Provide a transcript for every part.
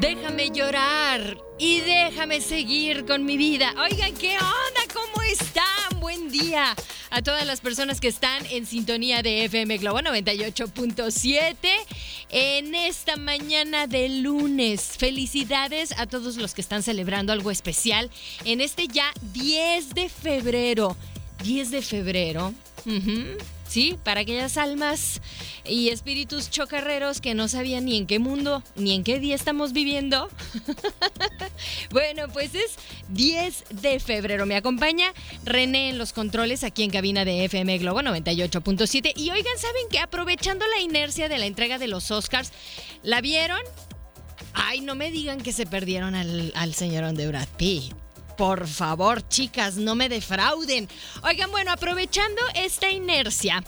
Déjame llorar y déjame seguir con mi vida. Oigan, ¿qué onda? ¿Cómo están? Buen día a todas las personas que están en sintonía de FM Globo 98.7 en esta mañana de lunes. Felicidades a todos los que están celebrando algo especial en este ya 10 de febrero. 10 de febrero. Sí, para aquellas almas y espíritus chocarreros que no sabían ni en qué mundo ni en qué día estamos viviendo. bueno, pues es 10 de febrero. Me acompaña René en los controles aquí en cabina de FM Globo 98.7. Y oigan, ¿saben que Aprovechando la inercia de la entrega de los Oscars, ¿la vieron? Ay, no me digan que se perdieron al, al señorón de Brad. Por favor, chicas, no me defrauden. Oigan, bueno, aprovechando esta inercia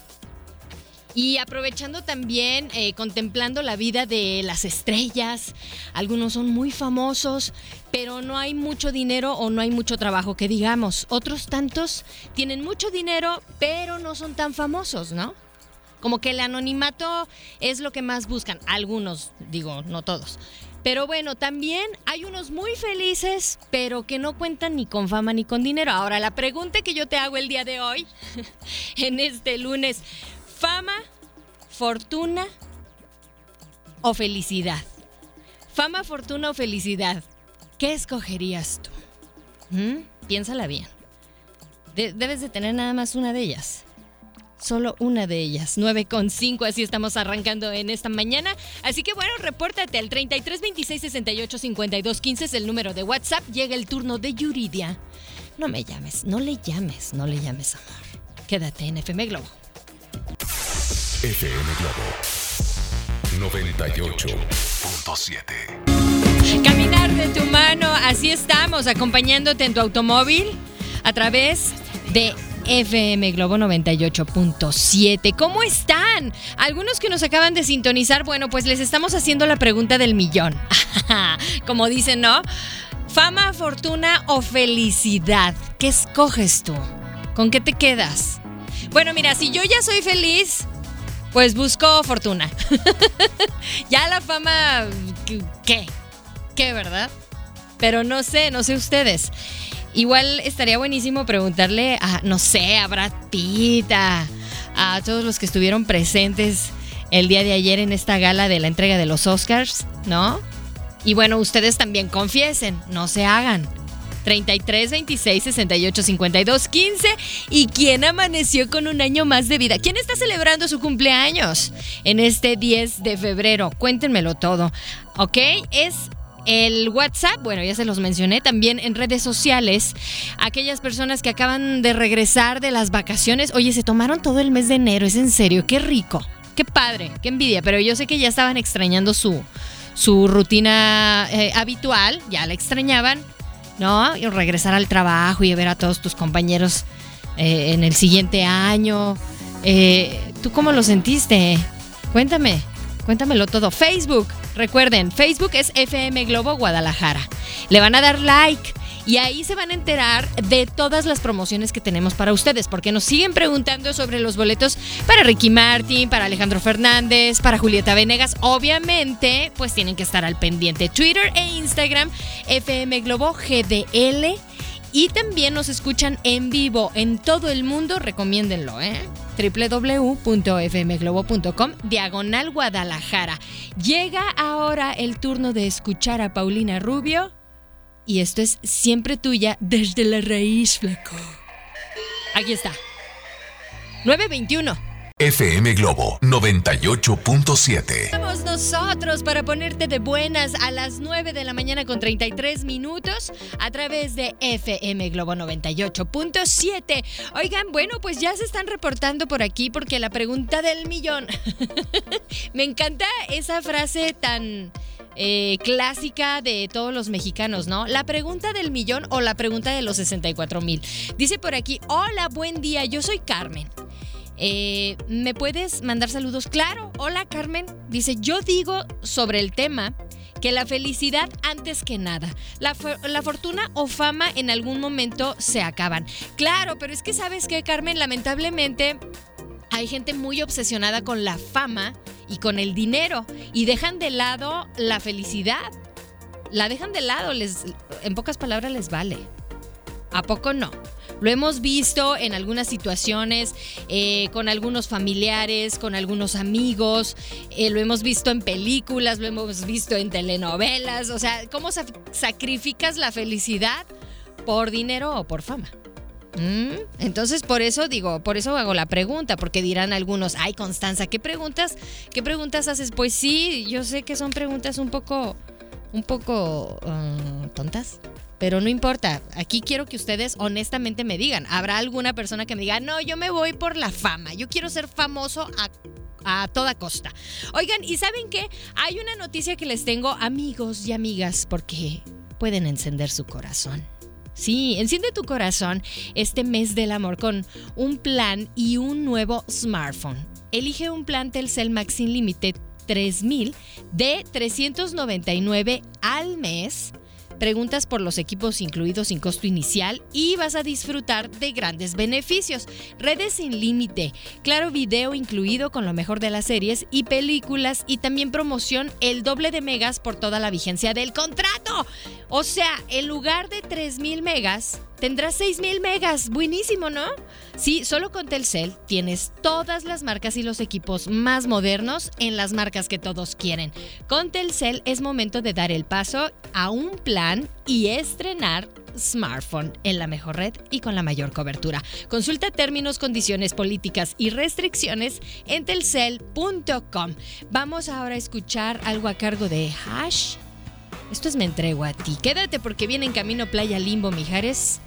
y aprovechando también, eh, contemplando la vida de las estrellas, algunos son muy famosos, pero no hay mucho dinero o no hay mucho trabajo que digamos. Otros tantos tienen mucho dinero, pero no son tan famosos, ¿no? Como que el anonimato es lo que más buscan. Algunos, digo, no todos. Pero bueno, también hay unos muy felices, pero que no cuentan ni con fama ni con dinero. Ahora, la pregunta que yo te hago el día de hoy, en este lunes, ¿fama, fortuna o felicidad? Fama, fortuna o felicidad. ¿Qué escogerías tú? ¿Mm? Piénsala bien. De- debes de tener nada más una de ellas. Solo una de ellas, 9.5, así estamos arrancando en esta mañana. Así que bueno, repórtate al 33 26 68 52 15 es el número de WhatsApp. Llega el turno de Yuridia. No me llames, no le llames, no le llames amor. Quédate en FM Globo. FM Globo 98.7. Caminar de tu mano, así estamos, acompañándote en tu automóvil a través de FM Globo 98.7. ¿Cómo están? Algunos que nos acaban de sintonizar, bueno, pues les estamos haciendo la pregunta del millón. Como dicen, ¿no? Fama, fortuna o felicidad. ¿Qué escoges tú? ¿Con qué te quedas? Bueno, mira, si yo ya soy feliz, pues busco fortuna. ya la fama, ¿qué? ¿Qué, verdad? Pero no sé, no sé ustedes. Igual estaría buenísimo preguntarle a, no sé, a Brad Pitt, a, a todos los que estuvieron presentes el día de ayer en esta gala de la entrega de los Oscars, ¿no? Y bueno, ustedes también confiesen, no se hagan. 33 26 68 52 15 y quién amaneció con un año más de vida. ¿Quién está celebrando su cumpleaños en este 10 de febrero? Cuéntenmelo todo. ¿Ok? Es el WhatsApp, bueno, ya se los mencioné, también en redes sociales, aquellas personas que acaban de regresar de las vacaciones, oye, se tomaron todo el mes de enero, es en serio, qué rico, qué padre, qué envidia, pero yo sé que ya estaban extrañando su, su rutina eh, habitual, ya la extrañaban, ¿no? Y regresar al trabajo y ver a todos tus compañeros eh, en el siguiente año. Eh, ¿Tú cómo lo sentiste? Cuéntame, cuéntamelo todo. Facebook, recuerden, Facebook es FM Globo Guadalajara. Le van a dar like. Y ahí se van a enterar de todas las promociones que tenemos para ustedes, porque nos siguen preguntando sobre los boletos para Ricky Martin, para Alejandro Fernández, para Julieta Venegas. Obviamente, pues tienen que estar al pendiente. Twitter e Instagram, FM Globo GDL. Y también nos escuchan en vivo en todo el mundo, recomiéndenlo, ¿eh? www.fmglobo.com, diagonal Guadalajara. Llega ahora el turno de escuchar a Paulina Rubio. Y esto es siempre tuya desde la raíz, flaco. Aquí está. 921. FM Globo 98.7. Vamos nosotros para ponerte de buenas a las 9 de la mañana con 33 minutos a través de FM Globo 98.7. Oigan, bueno, pues ya se están reportando por aquí porque la pregunta del millón. Me encanta esa frase tan eh, clásica de todos los mexicanos, ¿no? La pregunta del millón o la pregunta de los 64 mil. Dice por aquí, hola, buen día, yo soy Carmen. Eh, ¿Me puedes mandar saludos? Claro. Hola Carmen. Dice, yo digo sobre el tema que la felicidad antes que nada. La, la, fortuna o fama en algún momento se acaban. Claro, pero es que sabes que Carmen, lamentablemente hay gente muy obsesionada con la fama y con el dinero y dejan de lado la felicidad. La dejan de lado, les, en pocas palabras les vale. ¿A poco no? Lo hemos visto en algunas situaciones eh, con algunos familiares, con algunos amigos, eh, lo hemos visto en películas, lo hemos visto en telenovelas, o sea, ¿cómo sacrificas la felicidad por dinero o por fama? Mm, entonces, por eso digo, por eso hago la pregunta, porque dirán algunos, ay Constanza, ¿qué preguntas, qué preguntas haces? Pues sí, yo sé que son preguntas un poco, un poco uh, tontas, pero no importa, aquí quiero que ustedes honestamente me digan, ¿habrá alguna persona que me diga, no, yo me voy por la fama, yo quiero ser famoso a, a toda costa? Oigan, ¿y saben qué? Hay una noticia que les tengo, amigos y amigas, porque pueden encender su corazón. Sí, enciende tu corazón este mes del amor con un plan y un nuevo smartphone. Elige un plan Telcel Max Limited 3000 de 399 al mes preguntas por los equipos incluidos sin costo inicial y vas a disfrutar de grandes beneficios. Redes sin límite, claro video incluido con lo mejor de las series y películas y también promoción el doble de megas por toda la vigencia del contrato. O sea, en lugar de 3000 megas, tendrás 6000 megas. Buenísimo, ¿no? Sí, solo con Telcel tienes todas las marcas y los equipos más modernos en las marcas que todos quieren. Con Telcel es momento de dar el paso a un plan y estrenar smartphone en la mejor red y con la mayor cobertura. Consulta términos, condiciones políticas y restricciones en telcel.com. Vamos ahora a escuchar algo a cargo de Hash. Esto es Me Entrego a ti. Quédate porque viene en camino Playa Limbo Mijares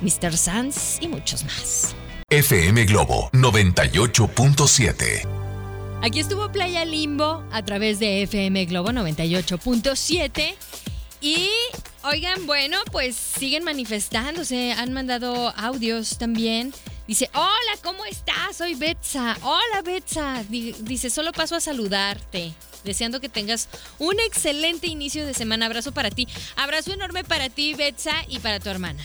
Mr. Sanz y muchos más. FM Globo 98.7. Aquí estuvo Playa Limbo a través de FM Globo 98.7. Y oigan, bueno, pues siguen manifestándose, han mandado audios también. Dice, hola, ¿cómo estás? Soy Betsa. Hola, Betsa. Dice, solo paso a saludarte. Deseando que tengas un excelente inicio de semana. Abrazo para ti. Abrazo enorme para ti, Betsa, y para tu hermana.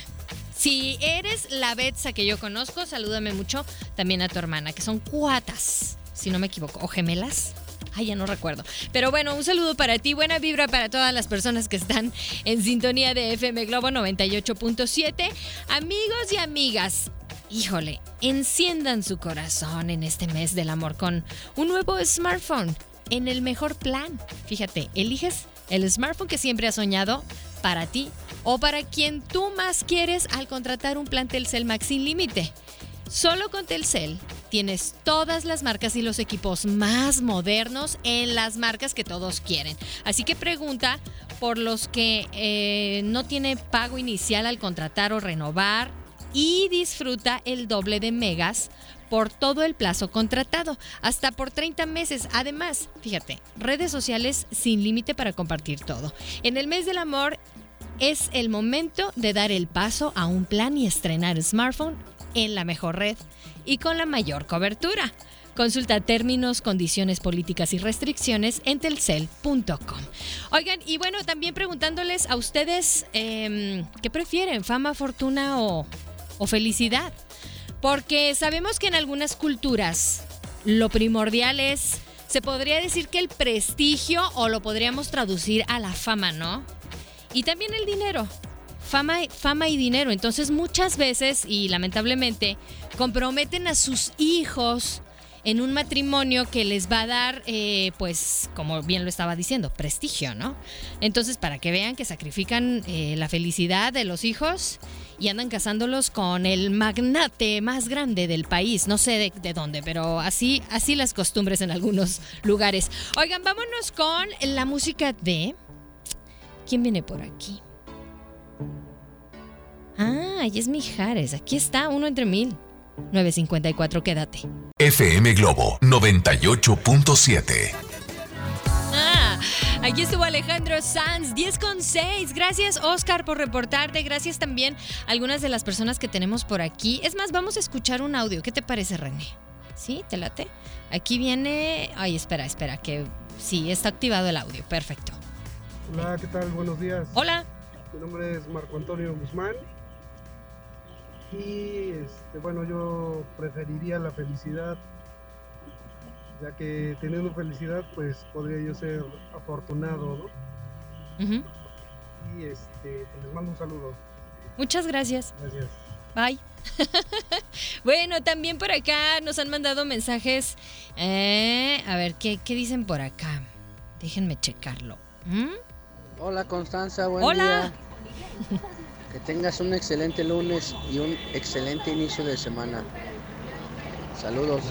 Si eres la Betsa que yo conozco, salúdame mucho también a tu hermana, que son cuatas, si no me equivoco, o gemelas. Ay, ya no recuerdo. Pero bueno, un saludo para ti, buena vibra para todas las personas que están en sintonía de FM Globo 98.7. Amigos y amigas, híjole, enciendan su corazón en este mes del amor con un nuevo smartphone en el mejor plan. Fíjate, eliges el smartphone que siempre has soñado para ti o para quien tú más quieres al contratar un plan Telcel Max sin límite. Solo con Telcel tienes todas las marcas y los equipos más modernos en las marcas que todos quieren. Así que pregunta por los que eh, no tiene pago inicial al contratar o renovar y disfruta el doble de megas por todo el plazo contratado, hasta por 30 meses. Además, fíjate, redes sociales sin límite para compartir todo. En el mes del amor es el momento de dar el paso a un plan y estrenar smartphone en la mejor red y con la mayor cobertura. Consulta términos, condiciones políticas y restricciones en telcel.com. Oigan, y bueno, también preguntándoles a ustedes em, qué prefieren, fama, fortuna o, o felicidad. Porque sabemos que en algunas culturas lo primordial es, se podría decir que el prestigio o lo podríamos traducir a la fama, ¿no? Y también el dinero. Fama, fama y dinero. Entonces muchas veces, y lamentablemente, comprometen a sus hijos en un matrimonio que les va a dar, eh, pues, como bien lo estaba diciendo, prestigio, ¿no? Entonces, para que vean que sacrifican eh, la felicidad de los hijos y andan cazándolos con el magnate más grande del país. No sé de, dónde, pero así, así las costumbres en algunos lugares. Oigan, vámonos con la música de... ¿Quién viene por aquí? Ah, ahí es Mijares. Aquí está, uno entre mil. 954, quédate. FM Globo 98.7. Aquí estuvo Alejandro Sanz, 10 con 6. Gracias, Oscar, por reportarte. Gracias también a algunas de las personas que tenemos por aquí. Es más, vamos a escuchar un audio. ¿Qué te parece, René? ¿Sí? ¿Te late? Aquí viene. Ay, espera, espera, que sí, está activado el audio. Perfecto. Hola, ¿qué tal? Buenos días. Hola. Mi nombre es Marco Antonio Guzmán y este, bueno, yo preferiría la felicidad, ya que teniendo felicidad, pues podría yo ser afortunado, ¿no? Y este, pues, les mando un saludo. Muchas gracias. Gracias. Bye. bueno, también por acá nos han mandado mensajes. Eh, a ver, ¿qué, dicen por acá? Déjenme checarlo. ¿Mm? Hola Constanza, buen Hola. Que tengas un excelente lunes y un excelente inicio de semana. Saludos.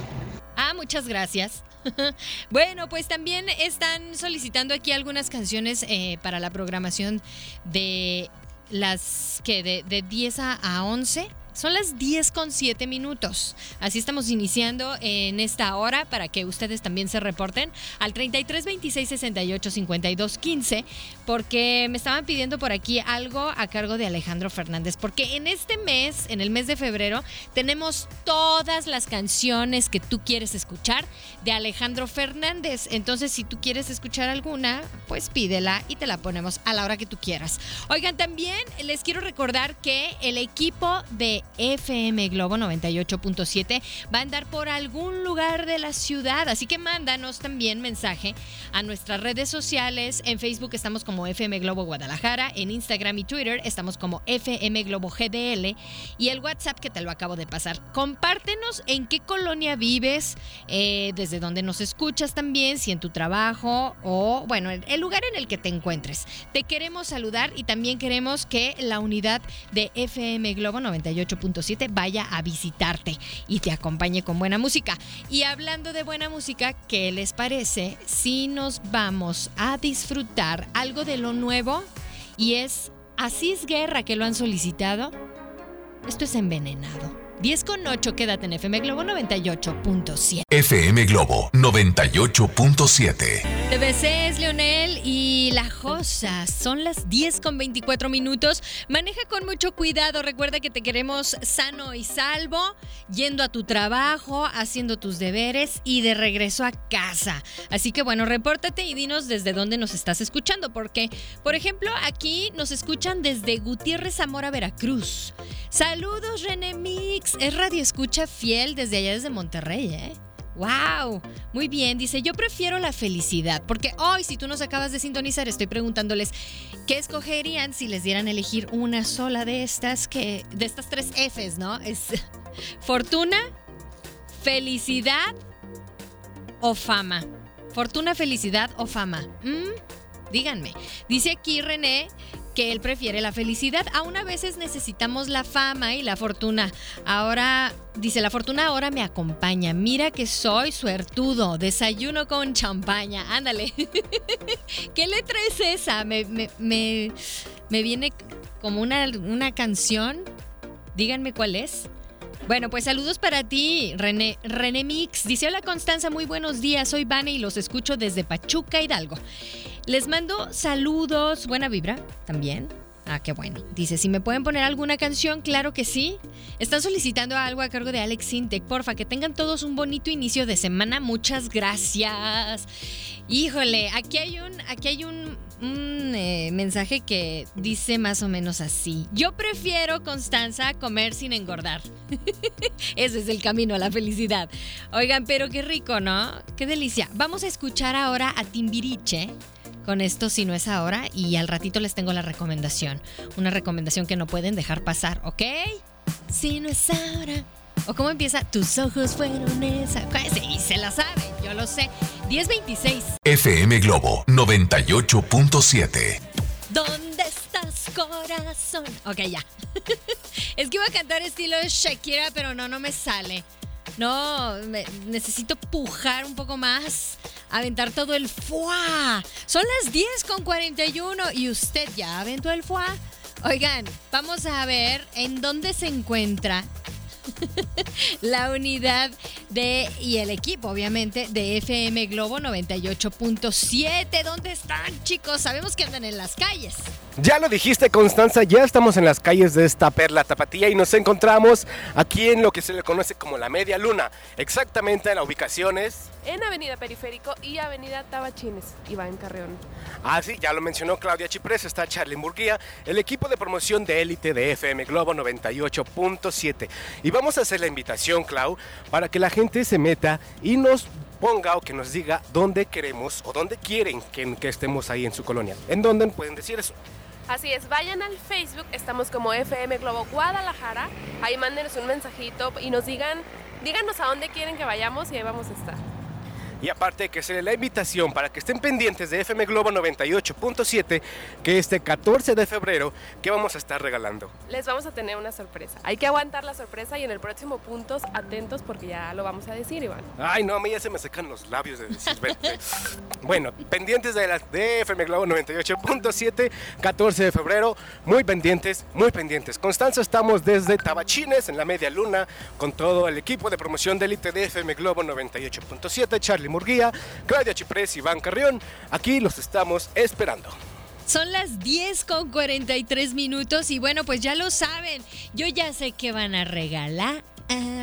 Muchas gracias. bueno, pues también están solicitando aquí algunas canciones eh, para la programación de las que de, de 10 a 11 son las 10 con 7 minutos. Así estamos iniciando en esta hora para que ustedes también se reporten al 33 26 68 52 15 porque me estaban pidiendo por aquí algo a cargo de Alejandro Fernández porque en este mes, en el mes de febrero, tenemos todas las canciones que tú quieres escuchar de Alejandro Fernández. Entonces, si tú quieres escuchar alguna, pues pídela y te la ponemos a la hora que tú quieras. Oigan, también les quiero recordar que el equipo de FM Globo 98.7 va a andar por algún lugar de la ciudad. Así que mándanos también mensaje a nuestras redes sociales. En Facebook estamos como FM Globo Guadalajara. En Instagram y Twitter estamos como FM Globo GDL. Y el WhatsApp que te lo acabo de pasar. Compártenos en qué colonia vives, eh, desde dónde nos escuchas también, si en tu trabajo o, bueno, el lugar en el que te encuentres. Te queremos saludar y también queremos que la unidad de FM Globo 98 vaya a visitarte y te acompañe con buena música. Y hablando de buena música, ¿qué les parece si nos vamos a disfrutar algo de lo nuevo? Y es Asís Guerra que lo han solicitado. Esto es envenenado. 10 con 8, quédate en FM Globo 98.7. FM Globo 98.7. TBC es Leonel y La Josa. Son las 10 con 24 minutos. Maneja con mucho cuidado. Recuerda que te queremos sano y salvo, yendo a tu trabajo, haciendo tus deberes y de regreso a casa. Así que bueno, repórtate y dinos desde dónde nos estás escuchando. Porque, por ejemplo, aquí nos escuchan desde Gutiérrez Zamora, Veracruz. Saludos, René Mix. Es radio escucha fiel desde allá, desde Monterrey, ¿eh? ¡Wow! Muy bien, dice, yo prefiero la felicidad, porque hoy si tú nos acabas de sintonizar, estoy preguntándoles qué escogerían si les dieran elegir una sola de estas, que, de estas tres Fs, ¿no? Es fortuna, felicidad o fama. Fortuna, felicidad o fama. ¿Mm? Díganme. Dice aquí René que él prefiere la felicidad. Aún a veces necesitamos la fama y la fortuna. Ahora, dice, la fortuna ahora me acompaña. Mira que soy suertudo. Desayuno con champaña. Ándale. ¿Qué letra es esa? Me, me, viene como una, una canción. Díganme cuál es. Bueno, pues saludos para ti, René, René Mix. Dice, hola Constanza, muy buenos días. Soy Vane y los escucho desde Pachuca, Hidalgo. Les mando saludos, buena vibra también. Ah, qué bueno. Dice, si me pueden poner alguna canción, claro que sí. Están solicitando algo a cargo de Alex Sintec. Porfa, que tengan todos un bonito inicio de semana. Muchas gracias. Híjole, aquí hay un, aquí hay un, eh, mensaje que dice más o menos así. Yo prefiero, Constanza, comer sin engordar. Ese es el camino a la felicidad. Oigan, pero qué rico, ¿no? Qué delicia. Vamos a escuchar ahora a Timbiriche con esto si no es ahora y al ratito les tengo la recomendación. Una recomendación que no pueden dejar pasar, ¿ok? Si no es ahora. ¿O cómo empieza? Tus ojos fueron esa. Sí, se la sabe, yo lo sé. 1026. FM Globo 98.7. ¿Dónde estás, corazón? corazón. Ok, ya. es que iba a cantar estilo Shakira, pero no, no me sale. No, necesito pujar un poco más, aventar todo el fuá. Son las 10 con 41 y usted ya aventó el fuá. Oigan, vamos a ver en dónde se encuentra la unidad de y el equipo, obviamente, de FM Globo 98.7. ¿Dónde están, chicos? Sabemos que andan en las calles. Ya lo dijiste, Constanza, ya estamos en las calles de esta perla tapatía y nos encontramos aquí en lo que se le conoce como la media luna. Exactamente la ubicación es... En Avenida Periférico y Avenida Tabachines, Iván Carreón. Ah, sí, ya lo mencionó Claudia Chiprés, está Charlie Murguía, el equipo de promoción de élite de FM Globo 98.7. Y vamos a hacer la invitación, Clau, para que la gente se meta y nos ponga o que nos diga dónde queremos o dónde quieren que, que estemos ahí en su colonia. ¿En dónde pueden decir eso? Así es, vayan al Facebook, estamos como FM Globo Guadalajara, ahí mándenos un mensajito y nos digan, díganos a dónde quieren que vayamos y ahí vamos a estar. Y aparte que se le la invitación para que estén pendientes de FM Globo 98.7, que este 14 de febrero, que vamos a estar regalando. Les vamos a tener una sorpresa. Hay que aguantar la sorpresa y en el próximo puntos atentos porque ya lo vamos a decir, Iván. Ay, no, a mí ya se me secan los labios de decir. bueno, pendientes de, la, de FM Globo 98.7, 14 de febrero, muy pendientes, muy pendientes. Constanza, estamos desde Tabachines, en la media luna, con todo el equipo de promoción de élite de FM Globo 98.7, Charlie Murguía, Claudia Chiprés, Iván Carrión. Aquí los estamos esperando. Son las 10 con 43 minutos y bueno, pues ya lo saben. Yo ya sé que van a regalar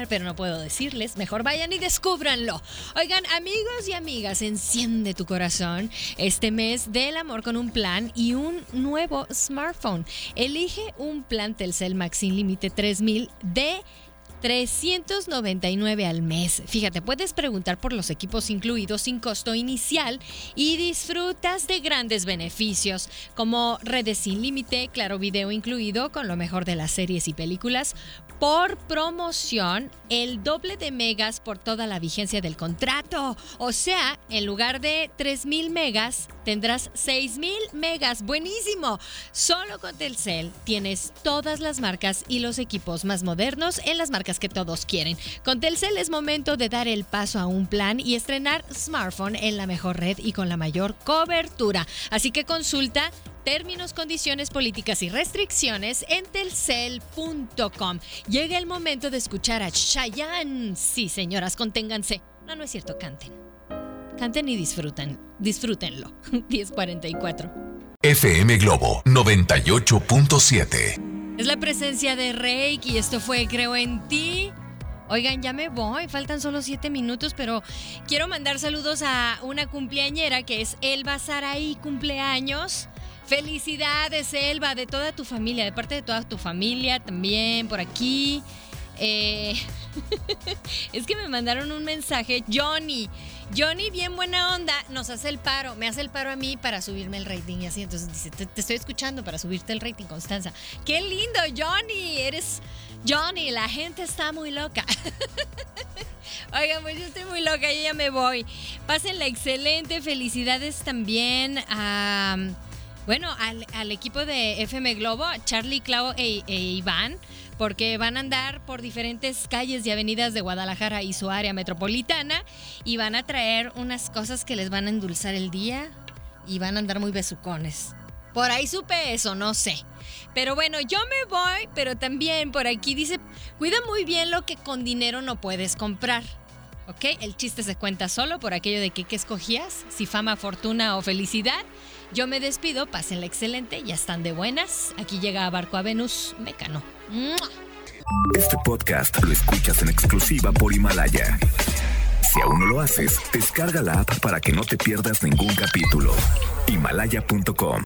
pero no puedo decirles. Mejor vayan y descúbranlo. Oigan, amigos y amigas, enciende tu corazón este mes del amor con un plan y un nuevo smartphone. Elige un plan Telcel Max sin límite 3000 de 399 al mes. Fíjate, puedes preguntar por los equipos incluidos sin costo inicial y disfrutas de grandes beneficios como redes sin límite, claro video incluido con lo mejor de las series y películas por promoción, el doble de megas por toda la vigencia del contrato. O sea, en lugar de 3000 megas, tendrás 6000 megas. Buenísimo. Solo con Telcel tienes todas las marcas y los equipos más modernos en las marcas que todos quieren. Con Telcel es momento de dar el paso a un plan y estrenar smartphone en la mejor red y con la mayor cobertura. Así que consulta términos, condiciones políticas y restricciones en telcel.com. Llega el momento de escuchar a Chayanne. Sí, señoras, conténganse. No, no es cierto, canten. Canten y disfruten. Disfrútenlo. 1044. FM Globo 98.7. Es la presencia de Reiki y esto fue Creo en ti. Oigan, ya me voy, faltan solo siete minutos, pero quiero mandar saludos a una cumpleañera que es Elba Saraí, cumpleaños. Felicidades, Elba, de toda tu familia, de parte de toda tu familia también por aquí. Eh, es que me mandaron un mensaje, Johnny. Johnny, bien buena onda, nos hace el paro, me hace el paro a mí para subirme el rating y así. Entonces dice, te, estoy escuchando para subirte el rating, Constanza. Qué lindo, Johnny, eres Johnny, la gente está muy loca. Oigan, pues yo estoy muy loca, yo ya me voy. Pásenla excelente, felicidades también a... Bueno, al, equipo de FM Globo, Charlie, Clau e, e Iván porque van a andar por diferentes calles y avenidas de Guadalajara y su área metropolitana y van a traer unas cosas que les van a endulzar el día y van a andar muy besucones. Por ahí supe eso, no sé. Pero bueno, yo me voy, pero también por aquí dice, cuida muy bien lo que con dinero no puedes comprar. ¿Ok? El chiste se cuenta solo por aquello de que qué escogías, si fama, fortuna o felicidad. Yo me despido, pásenla excelente, ya están de buenas. Aquí llega Barco a Venus, Mecano. Este podcast lo escuchas en exclusiva por Himalaya. Si aún no lo haces, descarga la app para que no te pierdas ningún capítulo. Himalaya.com